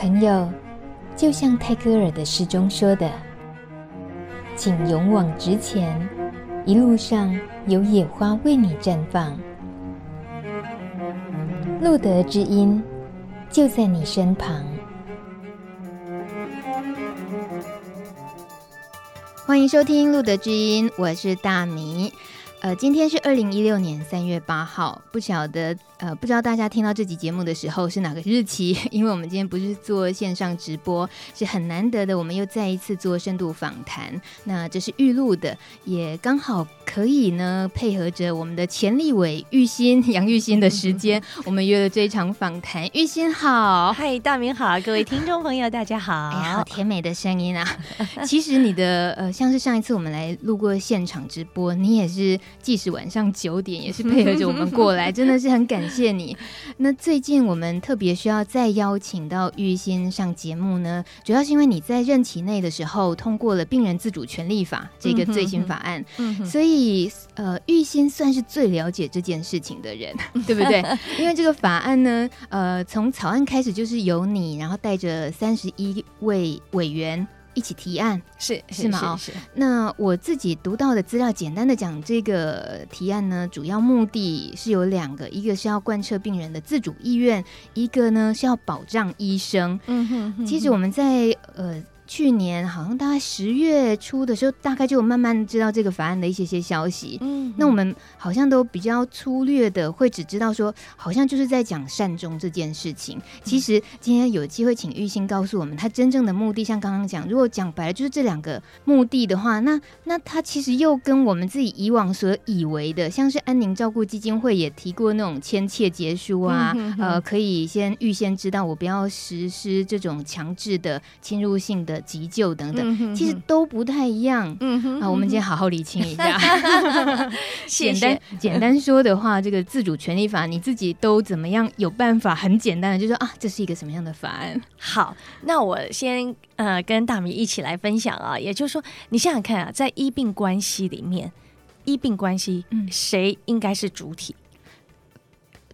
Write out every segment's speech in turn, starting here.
朋友，就像泰戈尔的诗中说的：“请勇往直前，一路上有野花为你绽放。”路德之音就在你身旁。欢迎收听《路德之音》，我是大米。呃，今天是二零一六年三月八号，不晓得。呃，不知道大家听到这集节目的时候是哪个日期？因为我们今天不是做线上直播，是很难得的，我们又再一次做深度访谈。那这是预录的，也刚好可以呢配合着我们的钱立伟玉欣杨玉欣的时间，我们约了这一场访谈。玉欣好，嗨，大明好，各位听众朋友大家好。哎呀，好甜美的声音啊！其实你的呃，像是上一次我们来录过现场直播，你也是即使晚上九点也是配合着我们过来，真的是很感谢。谢谢你。那最近我们特别需要再邀请到玉心上节目呢，主要是因为你在任期内的时候通过了《病人自主权利法》这个最新法案，嗯嗯、所以呃，玉心算是最了解这件事情的人，对不对？因为这个法案呢，呃，从草案开始就是由你，然后带着三十一位委员。一起提案是是吗？是，是，是。那我自己读到的资料，简单的讲，这个提案呢，主要目的是有两个，一个是要贯彻病人的自主意愿，一个呢是要保障医生。嗯哼，哼。其实我们在呃。去年好像大概十月初的时候，大概就慢慢知道这个法案的一些些消息。嗯，那我们好像都比较粗略的会只知道说，好像就是在讲善终这件事情。其实今天有机会请玉欣告诉我们，他真正的目的，像刚刚讲，如果讲白了就是这两个目的的话，那那他其实又跟我们自己以往所以为的，像是安宁照顾基金会也提过那种签切结书啊，嗯、哼哼呃，可以先预先知道我不要实施这种强制的侵入性的。急救等等，嗯、哼哼其实都不太一样。嗯哼，哼，啊，我们今天好好理清一下。简单简单说的话，这个自主权利法，你自己都怎么样有办法很简单的就说啊，这是一个什么样的法案？好，那我先呃跟大米一起来分享啊，也就是说，你想想看啊，在医病关系里面，医病关系，嗯，谁应该是主体？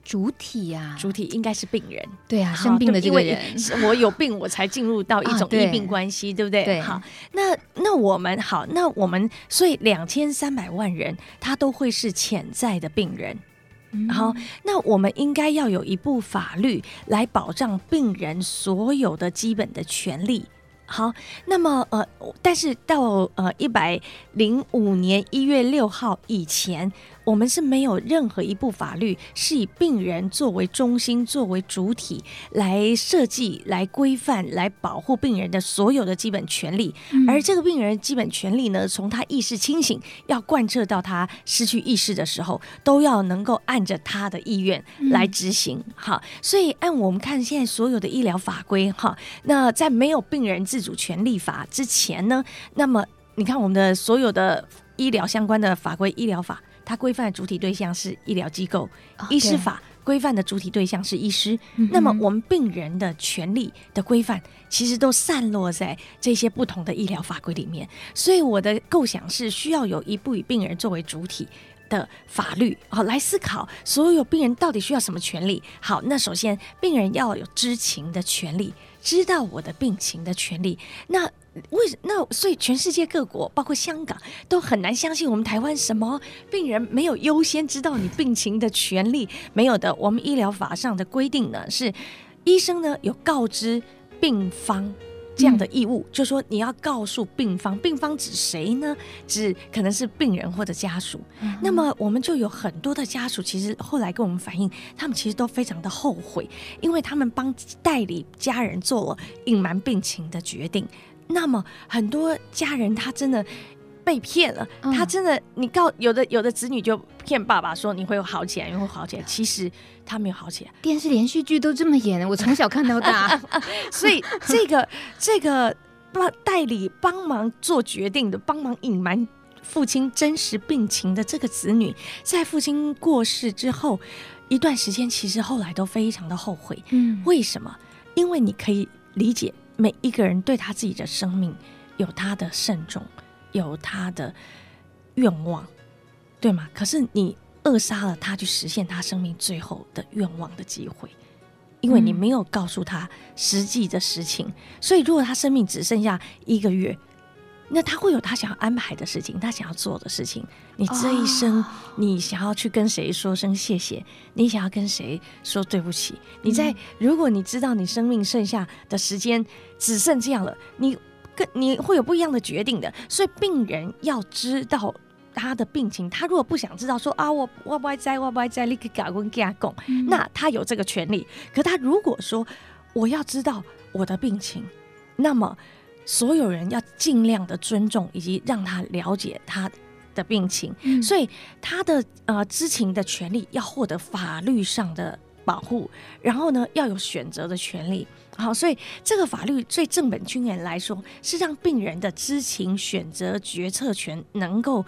主体呀、啊，主体应该是病人，对啊，生病的这个人，我有病我才进入到一种 医病关系，对，对不对？对，好，那那我们好，那我们所以两千三百万人他都会是潜在的病人，嗯、好，那我们应该要有一部法律来保障病人所有的基本的权利。好，那么呃，但是到呃一百零五年一月六号以前。我们是没有任何一部法律是以病人作为中心、作为主体来设计、来规范、来保护病人的所有的基本权利。嗯。而这个病人基本权利呢，从他意识清醒要贯彻到他失去意识的时候，都要能够按着他的意愿来执行。哈，所以按我们看现在所有的医疗法规，哈，那在没有病人自主权利法之前呢，那么你看我们的所有的医疗相关的法规，医疗法。它规范的主体对象是医疗机构，医师法规范的主体对象是医师。那么我们病人的权利的规范，其实都散落在这些不同的医疗法规里面。所以我的构想是需要有一部以病人作为主体的法律，好来思考所有病人到底需要什么权利。好，那首先病人要有知情的权利，知道我的病情的权利。那为什那所以全世界各国，包括香港，都很难相信我们台湾什么病人没有优先知道你病情的权利？没有的。我们医疗法上的规定呢，是医生呢有告知病方这样的义务，嗯、就说你要告诉病方，病方指谁呢？指可能是病人或者家属。嗯、那么我们就有很多的家属，其实后来跟我们反映，他们其实都非常的后悔，因为他们帮代理家人做了隐瞒病情的决定。那么很多家人他真的被骗了，嗯、他真的你告有的有的子女就骗爸爸说你会好起来，你会好起来，其实他没有好起来。电视连续剧都这么演，我从小看到大，所以这个这个帮代理帮忙做决定的，帮忙隐瞒父亲真实病情的这个子女，在父亲过世之后一段时间，其实后来都非常的后悔。嗯，为什么？因为你可以理解。每一个人对他自己的生命有他的慎重，有他的愿望，对吗？可是你扼杀了他去实现他生命最后的愿望的机会，因为你没有告诉他实际的实情。所以，如果他生命只剩下一个月，那他会有他想要安排的事情，他想要做的事情。你这一生，你想要去跟谁说声谢谢？你想要跟谁说对不起？你在，如果你知道你生命剩下的时间只剩这样了，你跟你会有不一样的决定的。所以，病人要知道他的病情。他如果不想知道说啊，我我不爱在，我不爱在，你可以跟他讲，那他有这个权利。可他如果说我要知道我的病情，那么。所有人要尽量的尊重，以及让他了解他的病情，嗯、所以他的呃知情的权利要获得法律上的保护，然后呢要有选择的权利。好，所以这个法律最正本清源来说，是让病人的知情、选择、决策权能够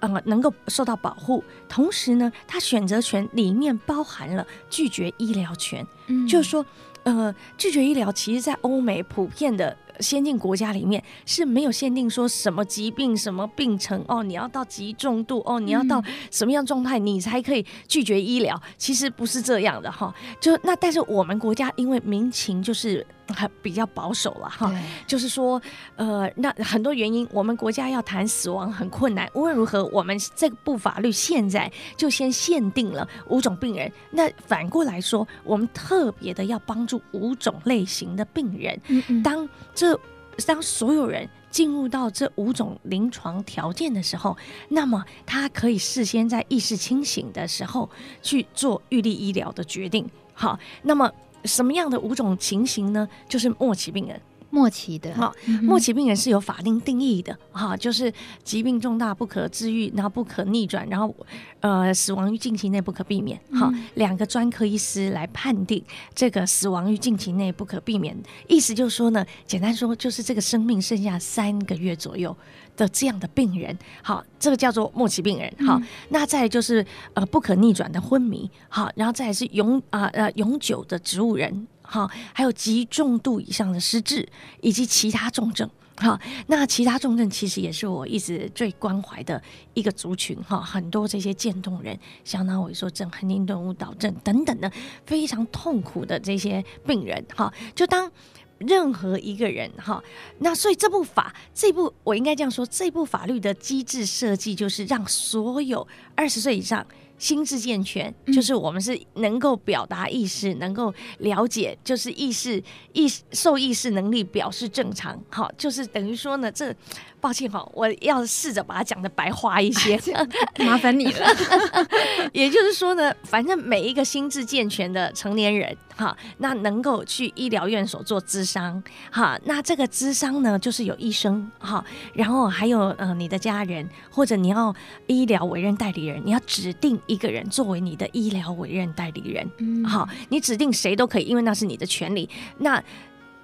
呃能够受到保护，同时呢，他选择权里面包含了拒绝医疗权，嗯、就是说呃拒绝医疗，其实在欧美普遍的。先进国家里面是没有限定说什么疾病、什么病程哦，你要到极重度哦，你要到什么样状态你才可以拒绝医疗？其实不是这样的哈。就那，但是我们国家因为民情就是还比较保守了哈，就是说呃，那很多原因，我们国家要谈死亡很困难。无论如何，我们这部法律现在就先限定了五种病人。那反过来说，我们特别的要帮助五种类型的病人。当这当所有人进入到这五种临床条件的时候，那么他可以事先在意识清醒的时候去做预立医疗的决定。好，那么什么样的五种情形呢？就是末期病人。末期的哈，末期病人是有法定定义的哈，就是疾病重大不可治愈，然后不可逆转，然后呃死亡于近期内不可避免哈。两个专科医师来判定这个死亡于近期内不可避免，意思就是说呢，简单说就是这个生命剩下三个月左右的这样的病人，好，这个叫做末期病人好。那再就是呃不可逆转的昏迷好，然后再是永啊呃永久的植物人。好，还有极重度以上的失智，以及其他重症。好，那其他重症其实也是我一直最关怀的一个族群。哈，很多这些渐冻人、小脑萎缩症、亨廷顿舞蹈症等等的非常痛苦的这些病人。哈，就当任何一个人。哈，那所以这部法，这部我应该这样说，这部法律的机制设计就是让所有二十岁以上。心智健全，就是我们是能够表达意识，嗯、能够了解，就是意识意受意识能力表示正常，好，就是等于说呢，这抱歉哈，我要试着把它讲的白话一些，麻烦你了。也就是说呢，反正每一个心智健全的成年人，哈，那能够去医疗院所做咨商，哈，那这个咨商呢，就是有医生，哈，然后还有呃你的家人，或者你要医疗委任代理人，你要指定。一个人作为你的医疗委任代理人，嗯，好，你指定谁都可以，因为那是你的权利。那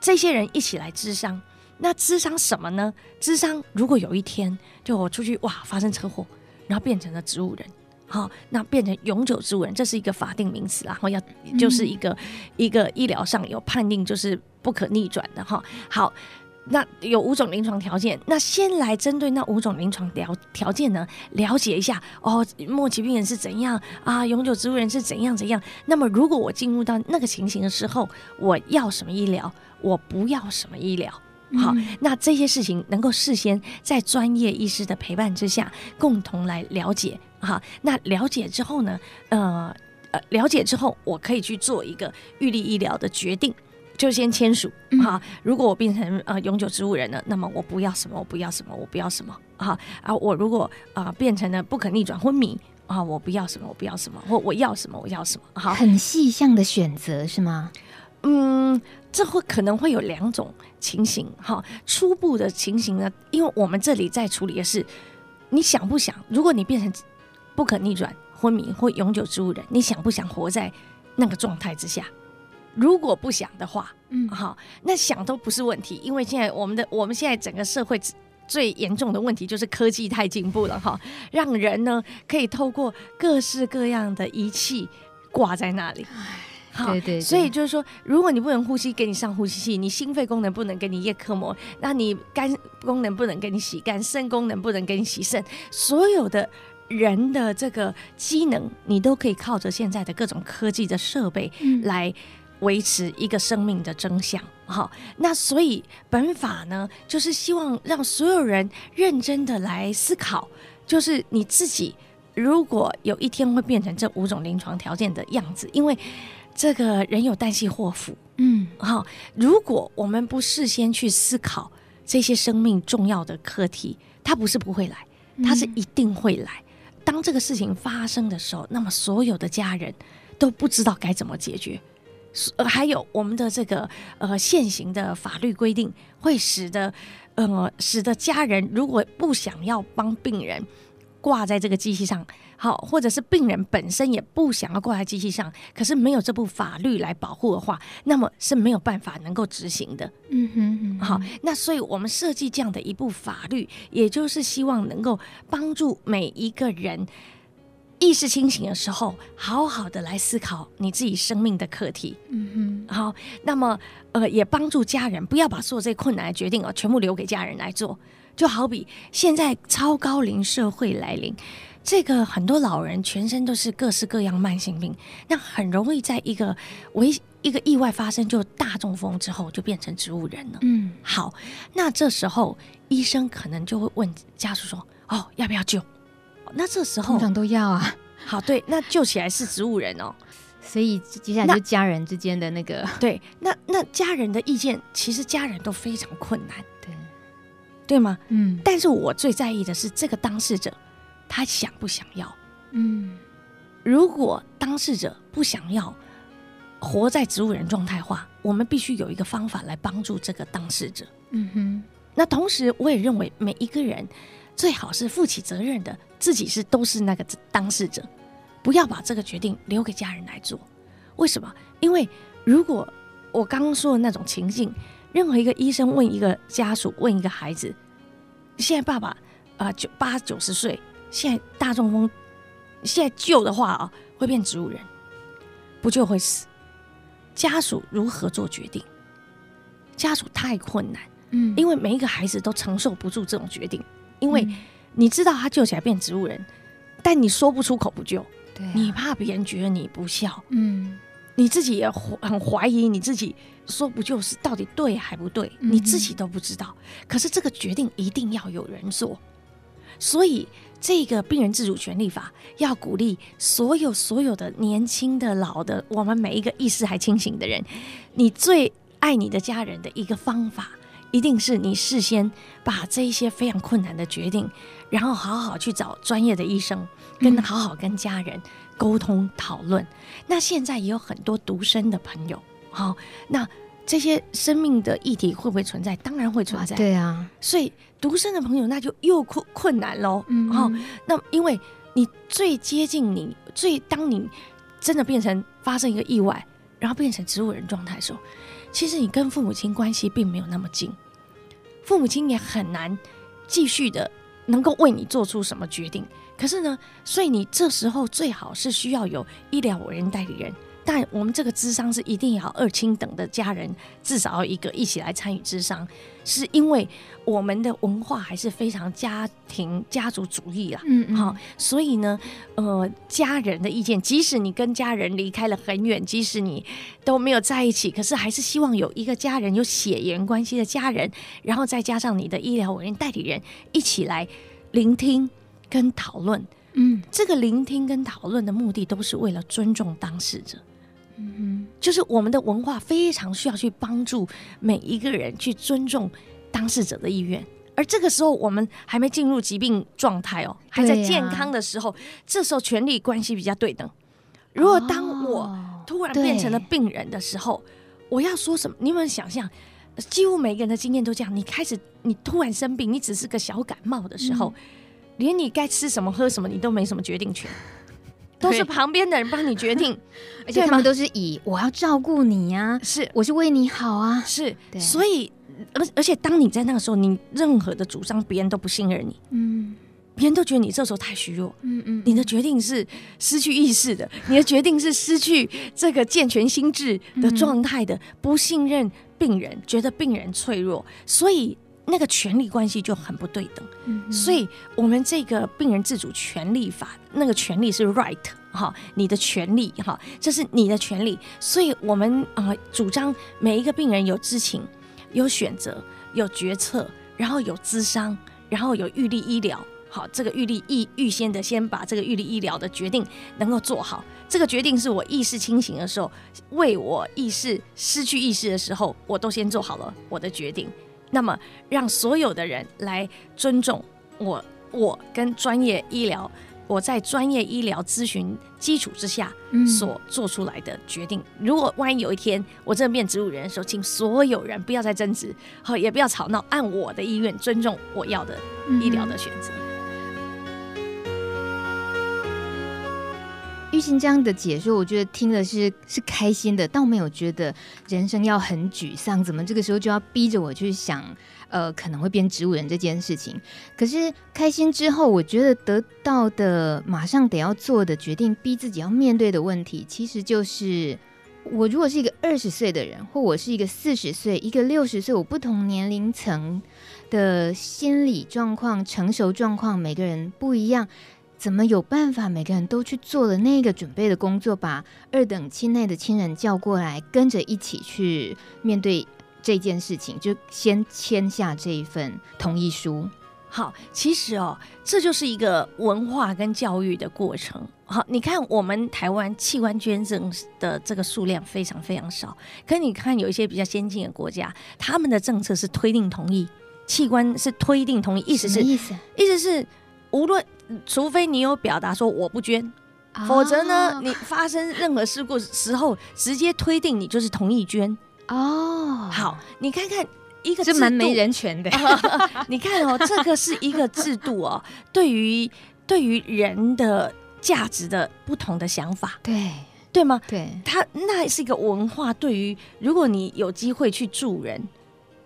这些人一起来咨商，那智商什么呢？智商如果有一天就我出去哇发生车祸，然后变成了植物人，好，那变成永久植物人，这是一个法定名词，然后要就是一个、嗯、一个医疗上有判定就是不可逆转的哈。好。那有五种临床条件，那先来针对那五种临床条条件呢，了解一下哦，末期病人是怎样啊，永久植物人是怎样怎样。那么如果我进入到那个情形的时候，我要什么医疗，我不要什么医疗，好，嗯、那这些事情能够事先在专业医师的陪伴之下，共同来了解哈。那了解之后呢，呃呃，了解之后，我可以去做一个预立医疗的决定。就先签署哈，如果我变成呃永久植物人了，那么我不要什么，我不要什么，我不要什么哈啊！我如果啊、呃、变成了不可逆转昏迷啊，我不要什么，我不要什么，或我要什么，我要什么哈。很细项的选择是吗？嗯，这会可能会有两种情形哈。初步的情形呢，因为我们这里在处理的是，你想不想？如果你变成不可逆转昏迷或永久植物人，你想不想活在那个状态之下？如果不想的话，嗯，好，那想都不是问题，因为现在我们的我们现在整个社会最严重的问题就是科技太进步了哈，让人呢可以透过各式各样的仪器挂在那里，对对，所以就是说，如果你不能呼吸，给你上呼吸器；你心肺功能不能给你叶克膜，那你肝功能不能给你洗肝，肾功能不能给你洗肾，所有的人的这个机能，你都可以靠着现在的各种科技的设备来。维持一个生命的真相。好，那所以本法呢，就是希望让所有人认真的来思考，就是你自己如果有一天会变成这五种临床条件的样子，因为这个人有旦夕祸福，嗯，好，如果我们不事先去思考这些生命重要的课题，它不是不会来，它是一定会来。当这个事情发生的时候，那么所有的家人都不知道该怎么解决。呃，还有我们的这个呃现行的法律规定，会使得呃使得家人如果不想要帮病人挂在这个机器上，好，或者是病人本身也不想要挂在机器上，可是没有这部法律来保护的话，那么是没有办法能够执行的。嗯哼，嗯哼，好，那所以我们设计这样的一部法律，也就是希望能够帮助每一个人。意识清醒的时候，好好的来思考你自己生命的课题。嗯哼，好，那么呃，也帮助家人不要把所有这些困难的决定哦，全部留给家人来做。就好比现在超高龄社会来临，这个很多老人全身都是各式各样慢性病，那很容易在一个危一个意外发生就大中风之后就变成植物人了。嗯，好，那这时候医生可能就会问家属说：“哦，要不要救？”那这时候通常都要啊，好，对，那救起来是植物人哦，所以接下来就家人之间的那个那 对，那那家人的意见其实家人都非常困难，对，对吗？嗯，但是我最在意的是这个当事者他想不想要，嗯，如果当事者不想要活在植物人状态化，我们必须有一个方法来帮助这个当事者，嗯哼，那同时我也认为每一个人。最好是负起责任的，自己是都是那个当事者，不要把这个决定留给家人来做。为什么？因为如果我刚刚说的那种情境，任何一个医生问一个家属，问一个孩子，现在爸爸啊九八九十岁，现在大中风，现在救的话啊会变植物人，不救会死。家属如何做决定？家属太困难，嗯，因为每一个孩子都承受不住这种决定。因为你知道他救起来变植物人，但你说不出口不救，对啊，你怕别人觉得你不孝，嗯，你自己也很怀疑你自己说不救是到底对还不对，你自己都不知道。可是这个决定一定要有人做，所以这个病人自主权利法要鼓励所有所有的年轻的、老的，我们每一个意识还清醒的人，你最爱你的家人的一个方法。一定是你事先把这一些非常困难的决定，然后好好去找专业的医生，跟好好跟家人沟通讨论。那现在也有很多独生的朋友，好，那这些生命的议题会不会存在？当然会存在。对啊，所以独生的朋友那就又困困难喽。嗯，好，那因为你最接近你，最当你真的变成发生一个意外，然后变成植物人状态的时候。其实你跟父母亲关系并没有那么近，父母亲也很难继续的能够为你做出什么决定。可是呢，所以你这时候最好是需要有医疗委任代理人。但我们这个智商是一定要二亲等的家人，至少要一个一起来参与智商，是因为我们的文化还是非常家庭家族主义啦。嗯，嗯，好，所以呢，呃，家人的意见，即使你跟家人离开了很远，即使你都没有在一起，可是还是希望有一个家人，有血缘关系的家人，然后再加上你的医疗委员代理人一起来聆听跟讨论。嗯，这个聆听跟讨论的目的都是为了尊重当事者。嗯哼，就是我们的文化非常需要去帮助每一个人去尊重当事者的意愿，而这个时候我们还没进入疾病状态哦，还在健康的时候，这时候权力关系比较对等。如果当我突然变成了病人的时候，我要说什么？你有没有想象？几乎每个人的经验都这样：你开始，你突然生病，你只是个小感冒的时候，连你该吃什么喝什么，你都没什么决定权。都是旁边的人帮你决定，而且他们都是以我要照顾你呀，是。我是为你好啊，是，所以而而且当你在那个时候，你任何的主张别人都不信任你，嗯，别人都觉得你这时候太虚弱，嗯嗯，你的决定是失去意识的，你的决定是失去这个健全心智的状态的，不信任病人，觉得病人脆弱，所以那个权利关系就很不对等。嗯，所以我们这个病人自主权利法，那个权利是 right 哈，你的权利哈，这是你的权利。所以我们啊主张每一个病人有知情、有选择、有决策，然后有咨商，然后有预立医疗。好，这个预立预预先的先把这个预立医疗的决定能够做好。这个决定是我意识清醒的时候，为我意识失去意识的时候，我都先做好了我的决定。那么，让所有的人来尊重我，我跟专业医疗，我在专业医疗咨询基础之下所做出来的决定。嗯、如果万一有一天我真的变植物人的时候，请所有人不要再争执，好，也不要吵闹，按我的意愿尊重我要的医疗的选择。嗯郁欣这样的解说，我觉得听的是是开心的，倒没有觉得人生要很沮丧。怎么这个时候就要逼着我去想，呃，可能会变植物人这件事情？可是开心之后，我觉得得到的马上得要做的决定，逼自己要面对的问题，其实就是我如果是一个二十岁的人，或我是一个四十岁、一个六十岁，我不同年龄层的心理状况、成熟状况，每个人不一样。怎么有办法？每个人都去做了那个准备的工作，把二等亲内的亲人叫过来，跟着一起去面对这件事情，就先签下这一份同意书。好，其实哦，这就是一个文化跟教育的过程。好，你看我们台湾器官捐赠的这个数量非常非常少，可你看有一些比较先进的国家，他们的政策是推定同意器官，是推定同意，意思是意思，意思是无论。除非你有表达说我不捐，哦、否则呢，你发生任何事故时候，直接推定你就是同意捐哦。好，你看看一个是蛮没人权的。你看哦，这个是一个制度哦，对于对于人的价值的不同的想法，对对吗？对，他那是一个文化。对于如果你有机会去助人，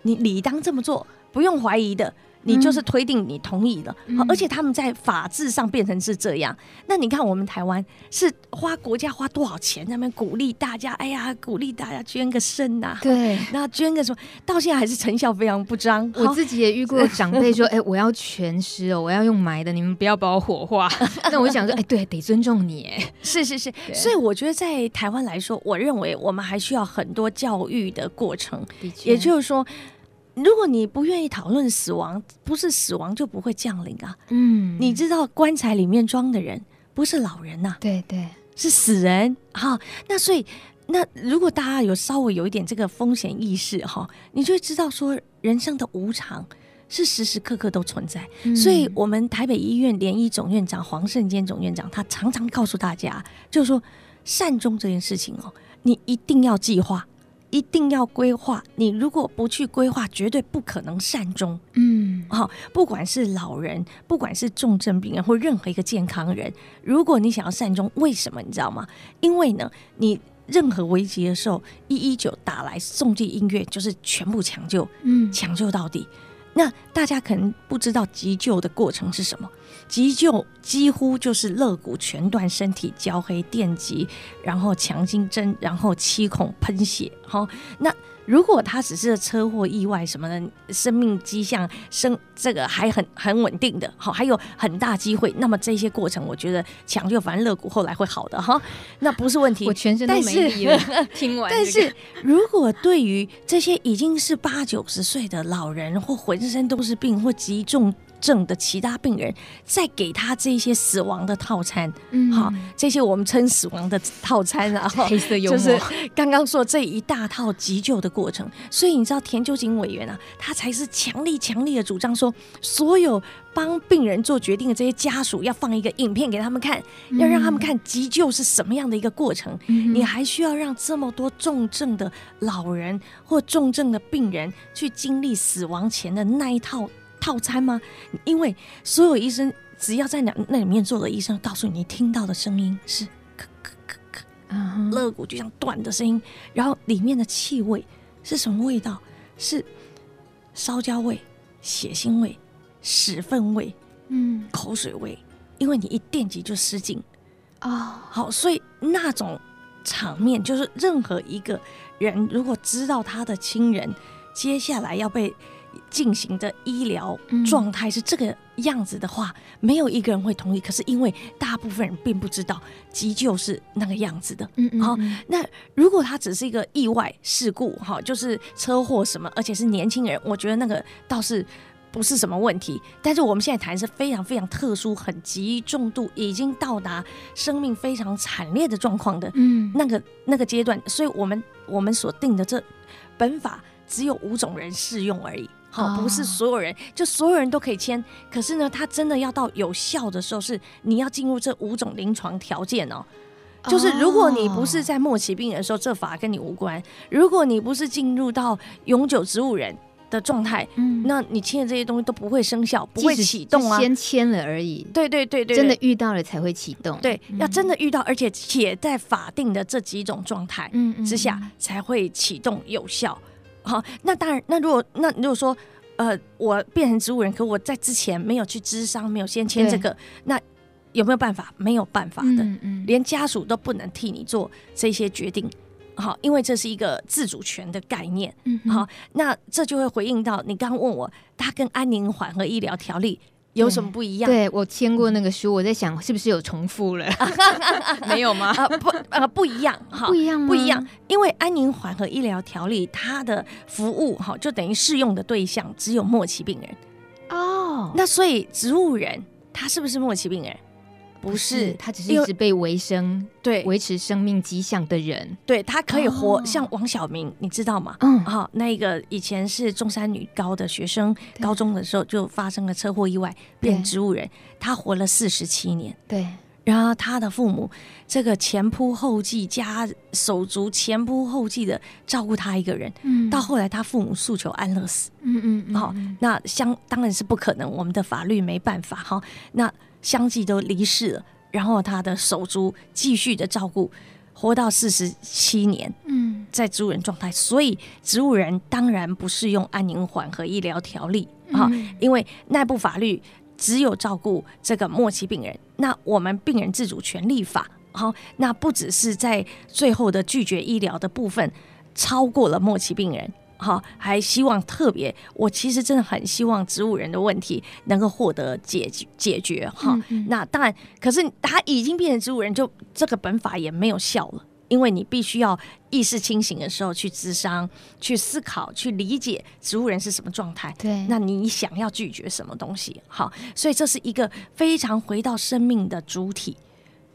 你理当这么做，不用怀疑的。你就是推定你同意了，嗯、而且他们在法制上变成是这样。嗯、那你看我们台湾是花国家花多少钱，在那边鼓励大家，哎呀，鼓励大家捐个肾呐、啊，对，那捐个什么，到现在还是成效非常不彰。我自己也遇过长辈说，哎、欸，我要全尸哦，我要用埋的，你们不要把我火化。那我想说，哎、欸，对，得尊重你，哎，是是是。所以我觉得在台湾来说，我认为我们还需要很多教育的过程，也就是说。如果你不愿意讨论死亡，不是死亡就不会降临啊。嗯，你知道棺材里面装的人不是老人呐、啊，对对，是死人。哈，那所以那如果大家有稍微有一点这个风险意识哈，你就会知道说人生的无常是时时刻刻都存在。嗯、所以我们台北医院联医总院长黄胜坚总院长他常常告诉大家，就是说善终这件事情哦，你一定要计划。一定要规划，你如果不去规划，绝对不可能善终。嗯，好，不管是老人，不管是重症病人或任何一个健康人，如果你想要善终，为什么你知道吗？因为呢，你任何危机的时候，一一九打来，送进医院就是全部抢救，嗯，抢救到底。那大家可能不知道急救的过程是什么？急救几乎就是肋骨全断、身体焦黑、电击，然后强心针，然后七孔喷血。好，那。如果他只是车祸意外什么的，生命迹象生这个还很很稳定的，好，还有很大机会，那么这些过程，我觉得抢救反正肋骨后来会好的哈，那不是问题。我全身都没力了。是 听完、这个，但是如果对于这些已经是八九十岁的老人，或浑身都是病，或极重。症的其他病人，再给他这些死亡的套餐，嗯，好，这些我们称死亡的套餐，然后黑色幽默，就是刚刚说这一大套急救的过程。所以你知道田秋瑾委员啊，他才是强力强力的主张说，所有帮病人做决定的这些家属要放一个影片给他们看，要让他们看急救是什么样的一个过程。嗯、你还需要让这么多重症的老人或重症的病人去经历死亡前的那一套。套餐吗？因为所有医生只要在那那里面做的医生告诉你，你听到的声音是咳咳咳咳，肋骨就像断的声音，然后里面的气味是什么味道？是烧焦味、血腥味、屎粪味、嗯，口水味。因为你一电击就失禁啊。好，所以那种场面就是任何一个人如果知道他的亲人接下来要被。进行的医疗状态是这个样子的话，嗯、没有一个人会同意。可是因为大部分人并不知道急救是那个样子的，嗯，嗯，嗯，好，那如果他只是一个意外事故，哈，就是车祸什么，而且是年轻人，我觉得那个倒是不是什么问题。但是我们现在谈是非常非常特殊、很极重度，已经到达生命非常惨烈的状况的，嗯，那个那个阶段，所以我们我们所定的这本法只有五种人适用而已。好，不是所有人，就所有人都可以签。可是呢，他真的要到有效的时候，是你要进入这五种临床条件哦。就是如果你不是在末期病人的时候，这法跟你无关；如果你不是进入到永久植物人的状态，嗯，那你签的这些东西都不会生效，不会启动啊。先签了而已。对对对对，真的遇到了才会启动。对，要真的遇到，而且且在法定的这几种状态之下才会启动有效。好，那当然，那如果那如果说，呃，我变成植物人，可我在之前没有去咨商，没有先签这个，那有没有办法？没有办法的，嗯嗯、连家属都不能替你做这些决定。好，因为这是一个自主权的概念。好，那这就会回应到你刚刚问我，它跟安宁缓和医疗条例。有什么不一样？对，我签过那个书，我在想是不是有重复了？没有吗？啊 不呃不一样哈，不一样不一样，因为安宁缓和医疗条例它的服务哈，就等于适用的对象只有末期病人哦。那所以植物人他是不是末期病人？不是，他只是一直被维生，对，维持生命迹象的人，对，他可以活。哦、像王晓明，你知道吗？嗯，好，那个以前是中山女高的学生，高中的时候就发生了车祸意外，变植物人，他活了四十七年。对，然后他的父母这个前仆后继加手足前仆后继的照顾他一个人，嗯，到后来他父母诉求安乐死，嗯嗯，嗯，好，那相当然是不可能，我们的法律没办法哈，那。相继都离世了，然后他的手足继续的照顾，活到四十七年，嗯，在植物人状态，所以植物人当然不适用安宁缓和医疗条例啊，嗯、因为那部法律只有照顾这个末期病人，那我们病人自主权利法，好，那不只是在最后的拒绝医疗的部分超过了末期病人。好，还希望特别，我其实真的很希望植物人的问题能够获得解决解决。哈，那当然，可是他已经变成植物人，就这个本法也没有效了，因为你必须要意识清醒的时候去咨商、去思考、去理解植物人是什么状态。对，那你想要拒绝什么东西？好，所以这是一个非常回到生命的主体，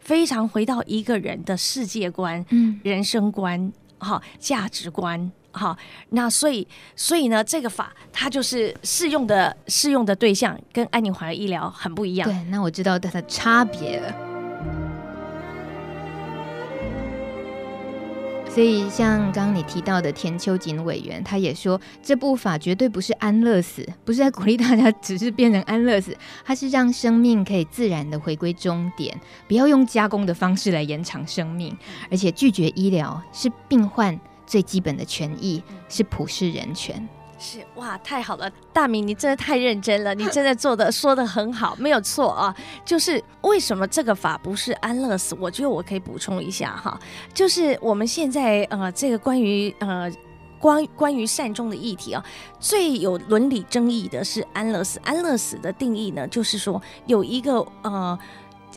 非常回到一个人的世界观、嗯，人生观、哈，价值观。好，那所以所以呢，这个法它就是适用的适用的对象跟安宁缓和医疗很不一样。对，那我知道它的差别了。所以像刚刚你提到的田秋瑾委员，他也说这部法绝对不是安乐死，不是在鼓励大家只是变成安乐死，它是让生命可以自然的回归终点，不要用加工的方式来延长生命，而且拒绝医疗是病患。最基本的权益是普世人权，是哇，太好了，大明，你真的太认真了，你真的做的 说的很好，没有错啊。就是为什么这个法不是安乐死？我觉得我可以补充一下哈，就是我们现在呃，这个关于呃关关于善终的议题啊，最有伦理争议的是安乐死。安乐死的定义呢，就是说有一个呃。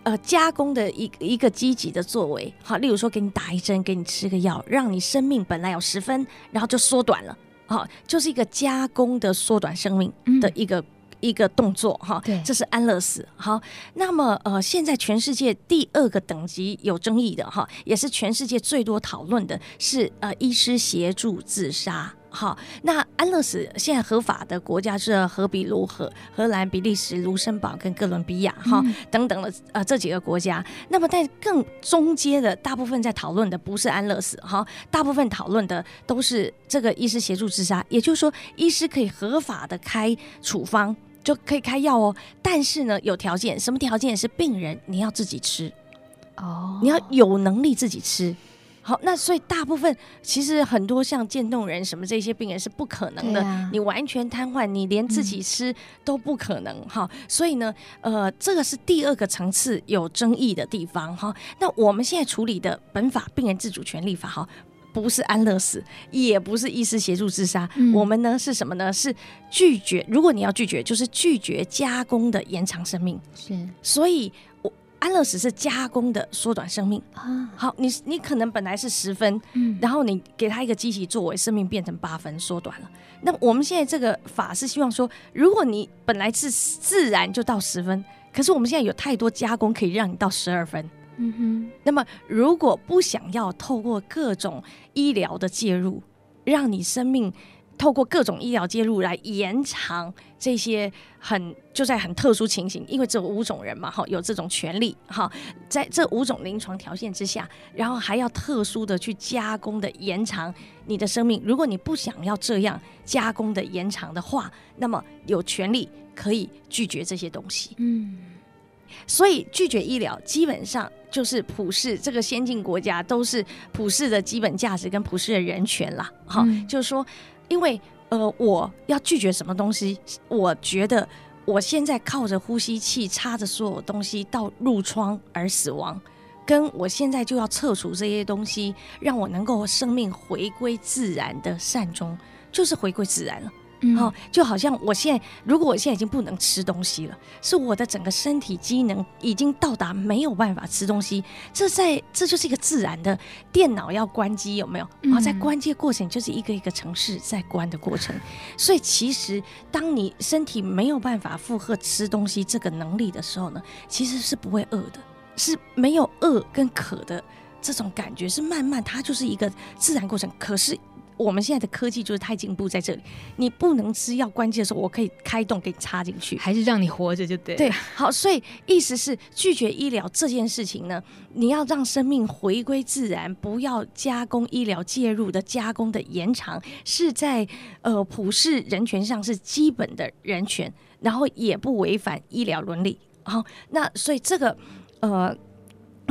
呃，加工的一一个积极的作为，好，例如说给你打一针，给你吃个药，让你生命本来有十分，然后就缩短了，好，就是一个加工的缩短生命的一个、嗯、一个动作，哈，对，这是安乐死。好，那么呃，现在全世界第二个等级有争议的哈，也是全世界最多讨论的是呃，医师协助自杀。好，那安乐死现在合法的国家是荷比卢、荷荷兰、比利时、卢森堡跟哥伦比亚，哈、嗯、等等的呃这几个国家。那么在更中间的，大部分在讨论的不是安乐死，哈，大部分讨论的都是这个医师协助自杀。也就是说，医师可以合法的开处方，就可以开药哦。但是呢，有条件，什么条件？是病人你要自己吃哦，你要有能力自己吃。好，那所以大部分其实很多像渐冻人什么这些病人是不可能的，啊、你完全瘫痪，你连自己吃都不可能哈、嗯。所以呢，呃，这个是第二个层次有争议的地方哈。那我们现在处理的本法病人自主权利法哈，不是安乐死，也不是医师协助自杀，嗯、我们呢是什么呢？是拒绝。如果你要拒绝，就是拒绝加工的延长生命。是，所以我安乐死是加工的缩短生命啊。好，你你可能本来是十分，嗯，然后你给他一个机器作为，生命变成八分，缩短了。那我们现在这个法是希望说，如果你本来是自然就到十分，可是我们现在有太多加工可以让你到十二分。嗯哼，那么如果不想要透过各种医疗的介入，让你生命透过各种医疗介入来延长这些很就在很特殊情形，因为只有五种人嘛，哈，有这种权利，哈，在这五种临床条件之下，然后还要特殊的去加工的延长你的生命。如果你不想要这样加工的延长的话，那么有权利可以拒绝这些东西。嗯。所以拒绝医疗基本上就是普世，这个先进国家都是普世的基本价值跟普世的人权啦。哈、嗯，就是说，因为呃，我要拒绝什么东西，我觉得我现在靠着呼吸器插着所有东西到入窗而死亡，跟我现在就要撤除这些东西，让我能够生命回归自然的善终，就是回归自然了。嗯、哦，就好像我现在，如果我现在已经不能吃东西了，是我的整个身体机能已经到达没有办法吃东西，这在这就是一个自然的电脑要关机，有没有？然后在关机的过程就是一个一个城市在关的过程，所以其实当你身体没有办法负荷吃东西这个能力的时候呢，其实是不会饿的，是没有饿跟渴的这种感觉，是慢慢它就是一个自然过程，可是。我们现在的科技就是太进步，在这里，你不能吃药关机的时候，我可以开动给你插进去，还是让你活着就对。对，好，所以意思是拒绝医疗这件事情呢，你要让生命回归自然，不要加工医疗介入的加工的延长，是在呃普世人权上是基本的人权，然后也不违反医疗伦理。好，那所以这个呃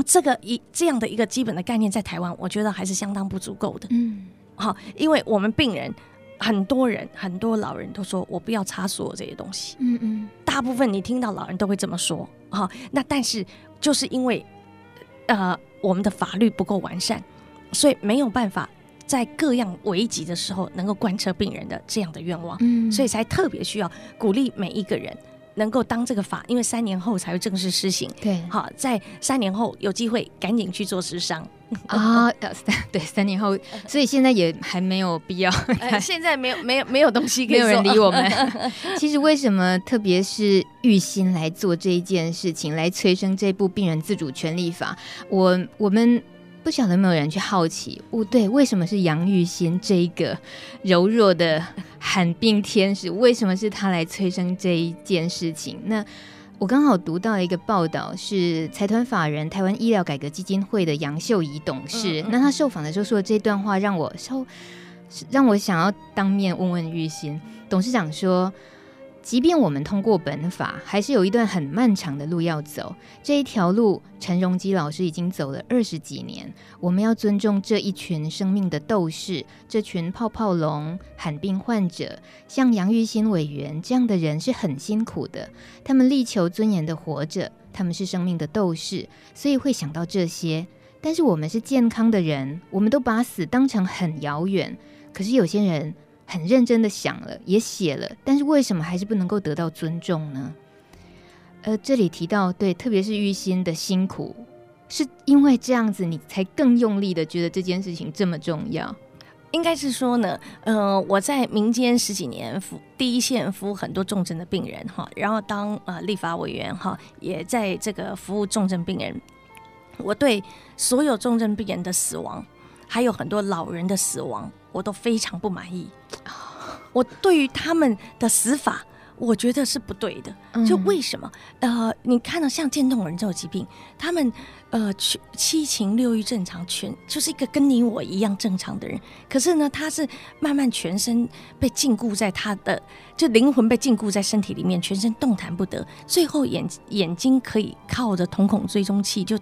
这个一这样的一个基本的概念，在台湾，我觉得还是相当不足够的。嗯。好，因为我们病人很多人，很多老人都说，我不要插所有这些东西。嗯嗯，大部分你听到老人都会这么说。好，那但是就是因为呃我们的法律不够完善，所以没有办法在各样危急的时候能够贯彻病人的这样的愿望。嗯，所以才特别需要鼓励每一个人能够当这个法，因为三年后才会正式施行。对，好，在三年后有机会赶紧去做咨商。啊，三对三年后，所以现在也还没有必要。呃、现在没有没有没有东西可以，没有人理我们。其实为什么特别是玉心来做这一件事情，来催生这部病人自主权利法？我我们不晓得有没有人去好奇，哦，对，为什么是杨玉欣这一个柔弱的 罕病天使？为什么是他来催生这一件事情？那？我刚好读到一个报道，是财团法人台湾医疗改革基金会的杨秀仪董事。嗯嗯、那他受访的时候说的这段话，让我稍让我想要当面问问玉心董事长说。即便我们通过本法，还是有一段很漫长的路要走。这一条路，陈荣基老师已经走了二十几年。我们要尊重这一群生命的斗士，这群泡泡龙、罕病患者，像杨玉新委员这样的人是很辛苦的。他们力求尊严的活着，他们是生命的斗士，所以会想到这些。但是我们是健康的人，我们都把死当成很遥远。可是有些人。很认真的想了，也写了，但是为什么还是不能够得到尊重呢？呃，这里提到，对，特别是玉心的辛苦，是因为这样子，你才更用力的觉得这件事情这么重要。应该是说呢，呃，我在民间十几年服第一线服务很多重症的病人哈，然后当呃立法委员哈，也在这个服务重症病人，我对所有重症病人的死亡，还有很多老人的死亡，我都非常不满意。我对于他们的死法，我觉得是不对的。就为什么？呃，你看到像渐冻人这种疾病，他们呃七七情六欲正常，全就是一个跟你我一样正常的人。可是呢，他是慢慢全身被禁锢在他的，就灵魂被禁锢在身体里面，全身动弹不得。最后眼眼睛可以靠着瞳孔追踪器就。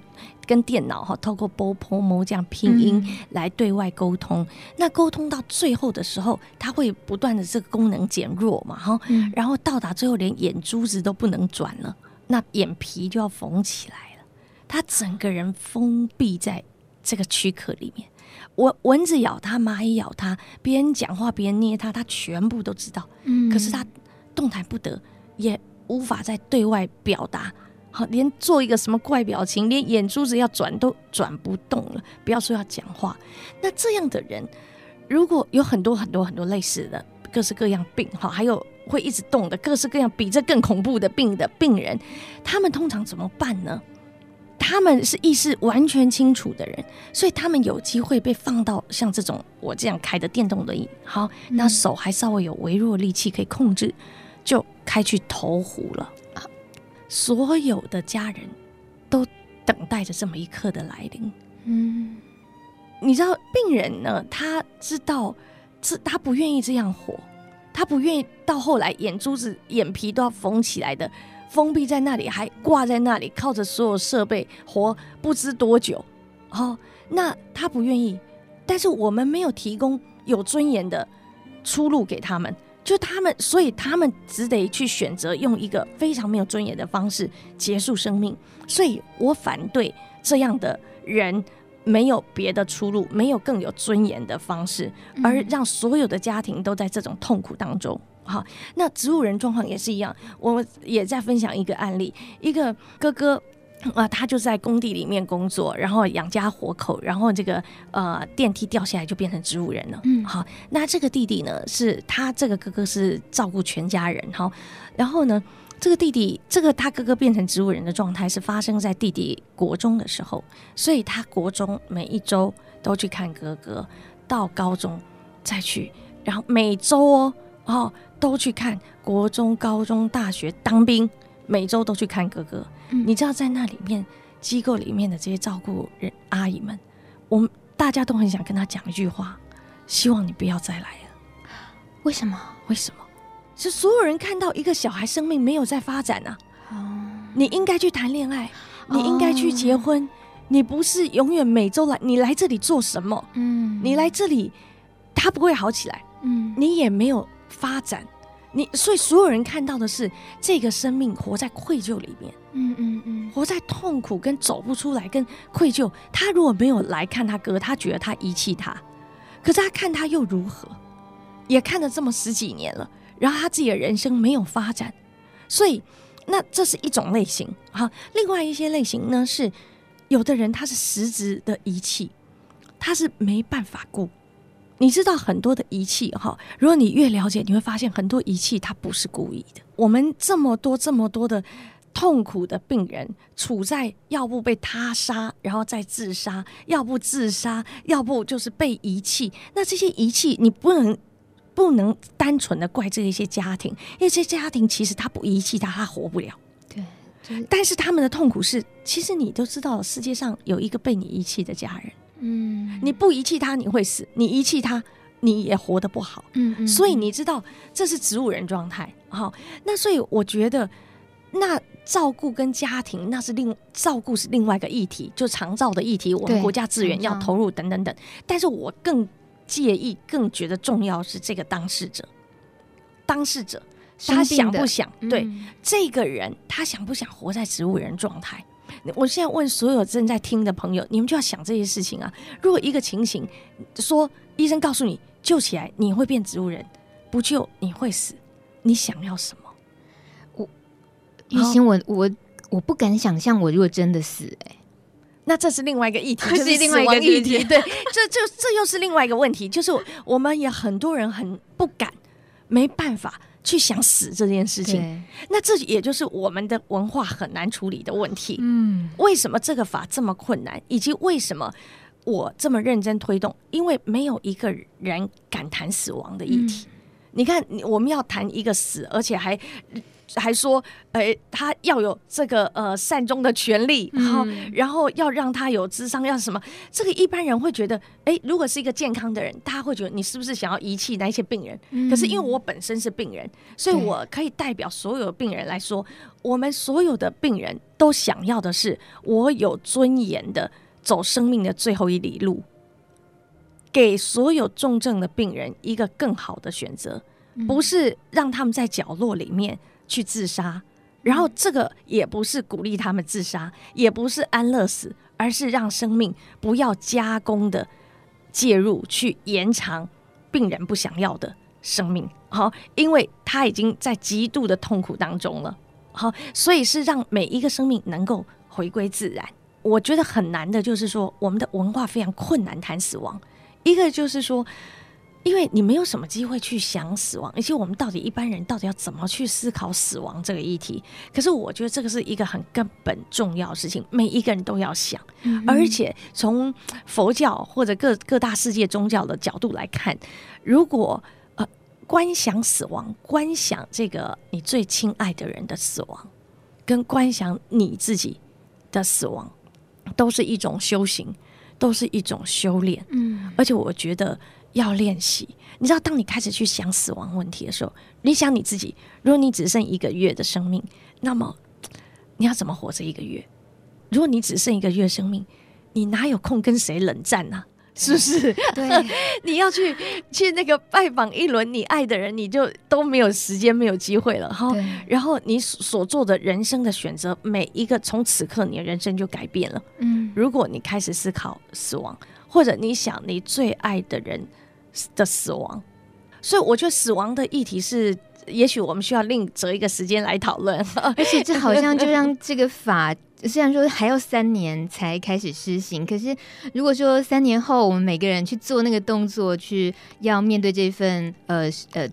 跟电脑哈，透过波波摩这样拼音来对外沟通。嗯、那沟通到最后的时候，他会不断的这个功能减弱嘛，哈、嗯，然后到达最后连眼珠子都不能转了，那眼皮就要缝起来了。他整个人封闭在这个躯壳里面，蚊蚊子咬他，蚂蚁咬他，别人讲话，别人捏他，他全部都知道。嗯，可是他动弹不得，也无法再对外表达。好，连做一个什么怪表情，连眼珠子要转都转不动了，不要说要讲话。那这样的人，如果有很多很多很多类似的各式各样病，哈，还有会一直动的各式各样比这更恐怖的病的病人，他们通常怎么办呢？他们是意识完全清楚的人，所以他们有机会被放到像这种我这样开的电动轮椅，好，那手还稍微有微弱力气可以控制，就开去投湖了。所有的家人都等待着这么一刻的来临。嗯，你知道，病人呢，他知道这他不愿意这样活，他不愿意到后来眼珠子、眼皮都要缝起来的，封闭在那里，还挂在那里，靠着所有设备活不知多久。哦，那他不愿意，但是我们没有提供有尊严的出路给他们。就他们，所以他们只得去选择用一个非常没有尊严的方式结束生命。所以我反对这样的人没有别的出路，没有更有尊严的方式，而让所有的家庭都在这种痛苦当中。好，那植物人状况也是一样。我也在分享一个案例，一个哥哥。啊，他就在工地里面工作，然后养家活口，然后这个呃电梯掉下来就变成植物人了。嗯，好，那这个弟弟呢，是他这个哥哥是照顾全家人，好，然后呢，这个弟弟这个他哥哥变成植物人的状态是发生在弟弟国中的时候，所以他国中每一周都去看哥哥，到高中再去，然后每周哦哦都去看国中、高中、大学当兵，每周都去看哥哥。你知道，在那里面机构里面的这些照顾人阿姨们，我们大家都很想跟他讲一句话，希望你不要再来了。为什么？为什么？是所有人看到一个小孩生命没有在发展啊！你应该去谈恋爱，你应该去结婚，你不是永远每周来，你来这里做什么？嗯，你来这里，他不会好起来。嗯，你也没有发展。你所以所有人看到的是这个生命活在愧疚里面，嗯嗯嗯，活在痛苦跟走不出来跟愧疚。他如果没有来看他哥，他觉得他遗弃他，可是他看他又如何？也看了这么十几年了，然后他自己的人生没有发展，所以那这是一种类型。好，另外一些类型呢是有的人他是实质的遗弃，他是没办法顾。你知道很多的仪器哈，如果你越了解，你会发现很多仪器它不是故意的。我们这么多这么多的痛苦的病人，处在要不被他杀，然后再自杀，要不自杀，要不就是被遗弃。那这些遗弃，你不能不能单纯的怪这一些家庭，因为这些家庭其实他不遗弃他，他活不了。对，但是他们的痛苦是，其实你都知道，世界上有一个被你遗弃的家人。嗯，你不遗弃他，你会死；你遗弃他，你也活得不好。嗯，嗯，所以你知道这是植物人状态。好，那所以我觉得，那照顾跟家庭那是另照顾是另外一个议题，就长照的议题，我们国家资源要投入等等等。但是我更介意、更觉得重要是这个当事者，当事者他想不想？对，嗯，这个人，他想不想活在植物人状态？我现在问所有正在听的朋友，你们就要想这些事情啊。如果一个情形说，医生告诉你救起来你会变植物人，不救你会死，你想要什么？我玉心，我我我不敢想象，我如果真的死，欸，哎，那这是另外一个议题，这是另外一个议题。对，这这这又是另外一个问题，就是我们也很多人很不敢，没办法。去想死这件事情，那这也就是我们的文化很难处理的问题。嗯，为什么这个法这么困难，以及为什么我这么认真推动？因为没有一个人敢谈死亡的议题。嗯、你看，我们要谈一个死，而且还。还说，哎、欸，他要有这个呃善终的权利，然后、嗯、然后要让他有智商，要什么？这个一般人会觉得，哎、欸，如果是一个健康的人，他会觉得你是不是想要遗弃那些病人？嗯、可是因为我本身是病人，所以我可以代表所有的病人来说，我们所有的病人都想要的是，我有尊严的走生命的最后一里路，给所有重症的病人一个更好的选择，不是让他们在角落里面。去自杀，然后这个也不是鼓励他们自杀，也不是安乐死，而是让生命不要加工的介入去延长病人不想要的生命。好，因为他已经在极度的痛苦当中了。好，所以是让每一个生命能够回归自然。我觉得很难的就是说，我们的文化非常困难谈死亡。一个就是说，因为你没有什么机会去想死亡，而且我们到底一般人到底要怎么去思考死亡这个议题？可是我觉得这个是一个很根本重要的事情，每一个人都要想。嗯、而且从佛教或者各各大世界宗教的角度来看，如果呃观想死亡，观想这个你最亲爱的人的死亡，跟观想你自己的死亡，都是一种修行，都是一种修炼。嗯，而且我觉得。要练习，你知道，当你开始去想死亡问题的时候，你想你自己，如果你只剩一个月的生命，那么你要怎么活这一个月？如果你只剩一个月生命，你哪有空跟谁冷战呢、啊？是不是？对，你要去去那个拜访一轮你爱的人，你就都没有时间，没有机会了哈。然后你所做的人生的选择，每一个从此刻你的人生就改变了。嗯，如果你开始思考死亡。或者你想你最爱的人的死亡，所以我觉得死亡的议题是，也许我们需要另择一个时间来讨论。而且这好像就让这个法虽然说还要三年才开始施行，可是如果说三年后我们每个人去做那个动作，去要面对这份呃呃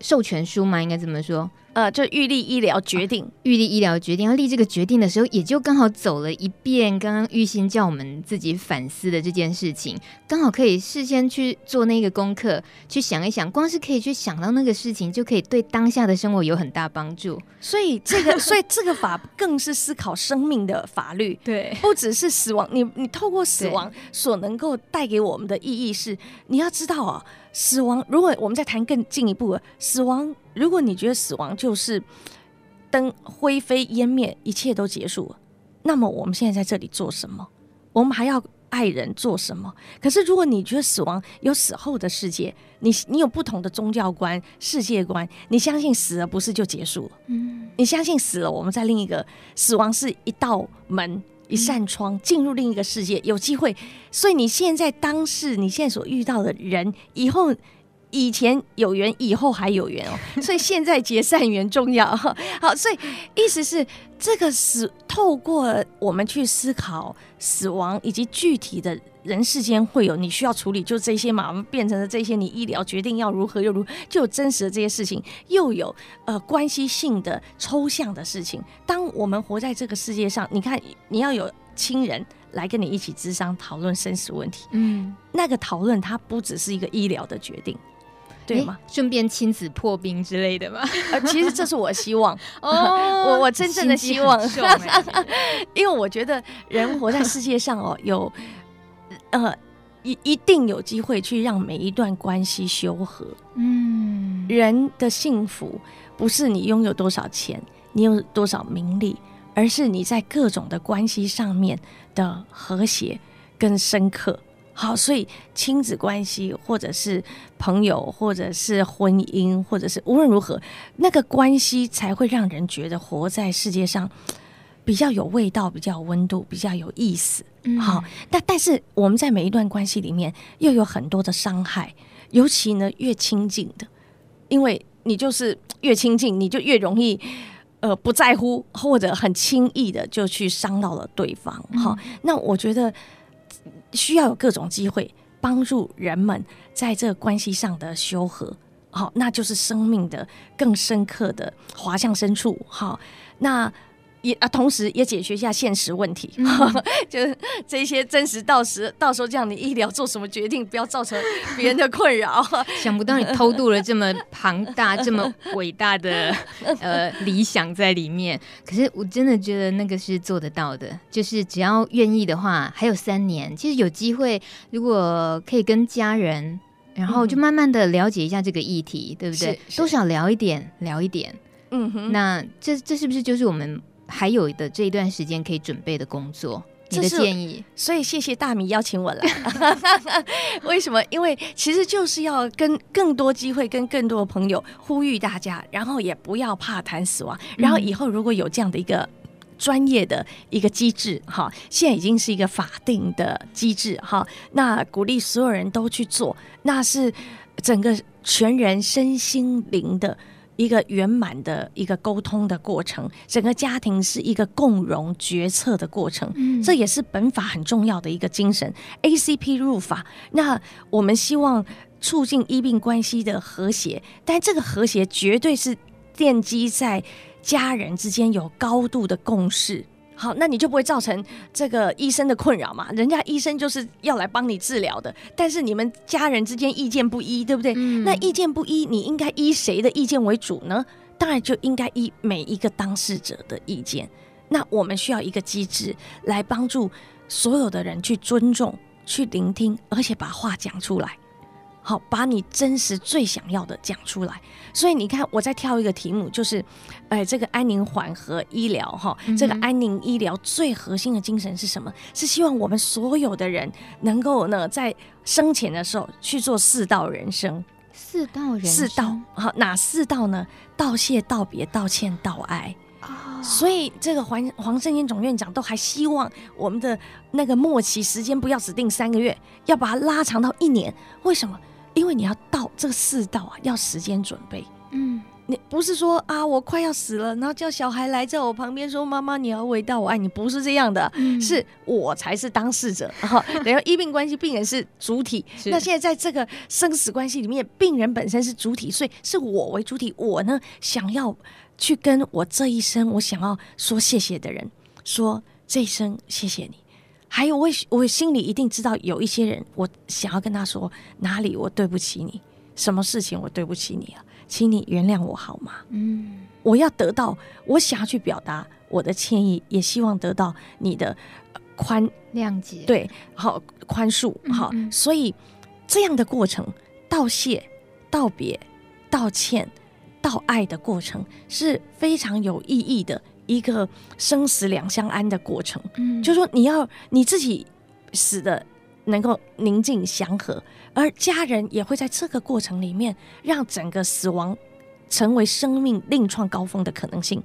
授权书嘛，应该怎么说？呃，就预立医疗决定，预立医疗决定要立这个决定的时候，也就刚好走了一遍刚刚玉心叫我们自己反思的这件事情，刚好可以事先去做那个功课，去想一想，光是可以去想到那个事情，就可以对当下的生活有很大帮助。所以这个，所以这个法更是思考生命的法律，对，不只是死亡。你你透过死亡所能够带给我们的意义是，你要知道啊。死亡，如果我们再谈更进一步，死亡，如果你觉得死亡就是灯灰飞烟灭，一切都结束了，那么我们现在在这里做什么？我们还要爱人做什么？可是如果你觉得死亡有死后的世界，你你有不同的宗教观、世界观，你相信死了不是就结束了？嗯，你相信死了，我们在另一个死亡是一道门。一扇窗进入另一个世界，有机会。所以你现在当事，你现在所遇到的人，以后以前有缘，以后还有缘哦。所以现在结善缘重要。好，所以意思是这个是透过我们去思考死亡以及具体的。人世间会有你需要处理，就这些嘛，我们变成了这些。你医疗决定要如何又如何，就有真实的这些事情，又有呃关系性的抽象的事情。当我们活在这个世界上，你看你要有亲人来跟你一起智商讨论生死问题，嗯，那个讨论它不只是一个医疗的决定，对吗？顺便亲子破冰之类的吗？呃，其实这是我希望 哦，我我真正的希望，因为我觉得人活在世界上哦，有。呃，一一定有机会去让每一段关系修和。嗯，人的幸福不是你拥有多少钱，你有多少名利，而是你在各种的关系上面的和谐跟深刻。好，所以亲子关系，或者是朋友，或者是婚姻，或者是无论如何，那个关系才会让人觉得活在世界上。比较有味道，比较有温度，比较有意思。嗯、好，但但是我们在每一段关系里面又有很多的伤害，尤其呢越亲近的，因为你就是越亲近，你就越容易呃不在乎，或者很轻易的就去伤到了对方。好，嗯、那我觉得需要有各种机会帮助人们在这关系上的修和。好，那就是生命的更深刻的滑向深处。好，那。也啊，同时也解决一下现实问题，嗯、就是这些真实到时，到时候这样，你医疗做什么决定，不要造成别人的困扰。想不到你偷渡了这么庞大、这么伟大的呃理想在里面，可是我真的觉得那个是做得到的，就是只要愿意的话，还有三年，其实有机会，如果可以跟家人，然后就慢慢的了解一下这个议题，嗯、对不对？多少聊一点，聊一点。嗯哼，那这这是不是就是我们？还有的这一段时间可以准备的工作，你的建议。所以谢谢大米邀请我来。为什么？因为其实就是要跟更多机会，跟更多的朋友呼吁大家，然后也不要怕谈死亡。然后以后如果有这样的一个专业的一个机制，哈，现在已经是一个法定的机制，哈。那鼓励所有人都去做，那是整个全人身心灵的一个圆满的一个沟通的过程，整个家庭是一个共融决策的过程，嗯，这也是本法很重要的一个精神。ACP 入法，那我们希望促进医病关系的和谐，但这个和谐绝对是奠基在。家人之间有高度的共识，好，那你就不会造成这个医生的困扰嘛？人家医生就是要来帮你治疗的，但是你们家人之间意见不一，对不对？嗯。那意见不一，你应该依谁的意见为主呢？当然就应该依每一个当事者的意见。那我们需要一个机制来帮助所有的人去尊重、去聆听，而且把话讲出来。好，把你真实最想要的讲出来。所以你看，我再挑一个题目，就是，哎，这个安宁缓和医疗哈，这个安宁医疗最核心的精神是什么？是希望我们所有的人能够呢，在生前的时候去做四道人生。四道人生，四道，好，哪四道呢？道谢、道别、道歉、道爱。所以这个黄黄圣英总院长都还希望我们的那个末期时间不要指定三个月，要把它拉长到一年。为什么？因为你要到这个世道啊，要时间准备。嗯，你不是说啊，我快要死了，然后叫小孩来在我旁边说：“妈妈，你要伟大，我爱你。”不是这样的，嗯、是我才是当事者。然后，等于医病关系，病人是主体。那现在在这个生死关系里面，病人本身是主体，所以是我为主体。我呢，想要去跟我这一生我想要说谢谢的人说这一生谢谢你。还有我，我心里一定知道有一些人，我想要跟他说哪里我对不起你，什么事情我对不起你啊，请你原谅我好吗？嗯，我要得到，我想要去表达我的歉意，也希望得到你的宽谅解，对，好宽恕，好，嗯嗯，所以这样的过程，道谢、道别、道歉、道爱的过程是非常有意义的。一个生死两相安的过程，嗯，就是说你要你自己死的能够宁静祥和，而家人也会在这个过程里面让整个死亡成为生命另创高峰的可能性。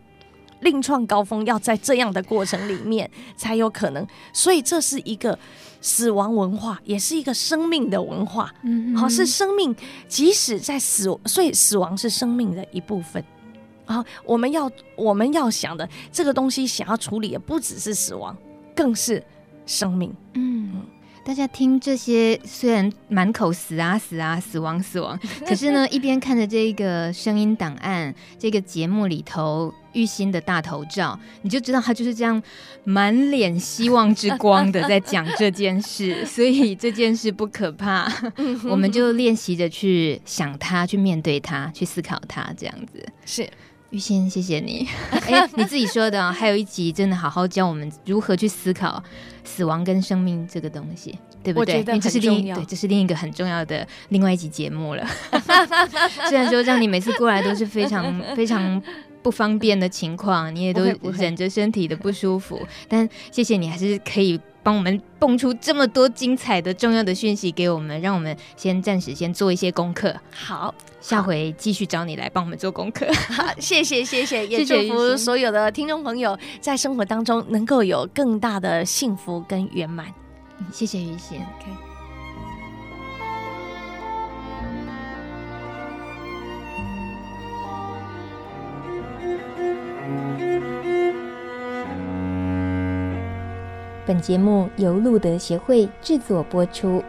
另创高峰要在这样的过程里面才有可能，所以这是一个死亡文化，也是一个生命的文化。嗯，好，是生命，即使在死，所以死亡是生命的一部分。啊，我们要我们要想的这个东西，想要处理的不只是死亡，更是生命。嗯，大家听这些，虽然满口死啊死啊死亡死亡，可是呢，一边看着这个声音档案，这个节目里头玉心的大头照，你就知道他就是这样满脸希望之光的在讲这件事。所以这件事不可怕，我们就练习着去想他，去面对他，去思考他，这样子是。玉欣，谢谢你。哎、欸，你自己说的、啊，还有一集真的好好教我们如何去思考死亡跟生命这个东西，对不对？因为这是另一对，这是另一个很重要的另外一集节目了。虽然说让你每次过来都是非常非常不方便的情况，你也都忍着身体的不舒服，但谢谢你还是可以。帮我们蹦出这么多精彩的重要的讯息给我们，让我们先暂时先做一些功课。好，下回继续找你来帮我们做功课。好，谢谢谢谢，也祝福所有的听众朋友在生活当中能够有更大的幸福跟圆满。谢谢于心。OK。本节目由路德协会制作播出。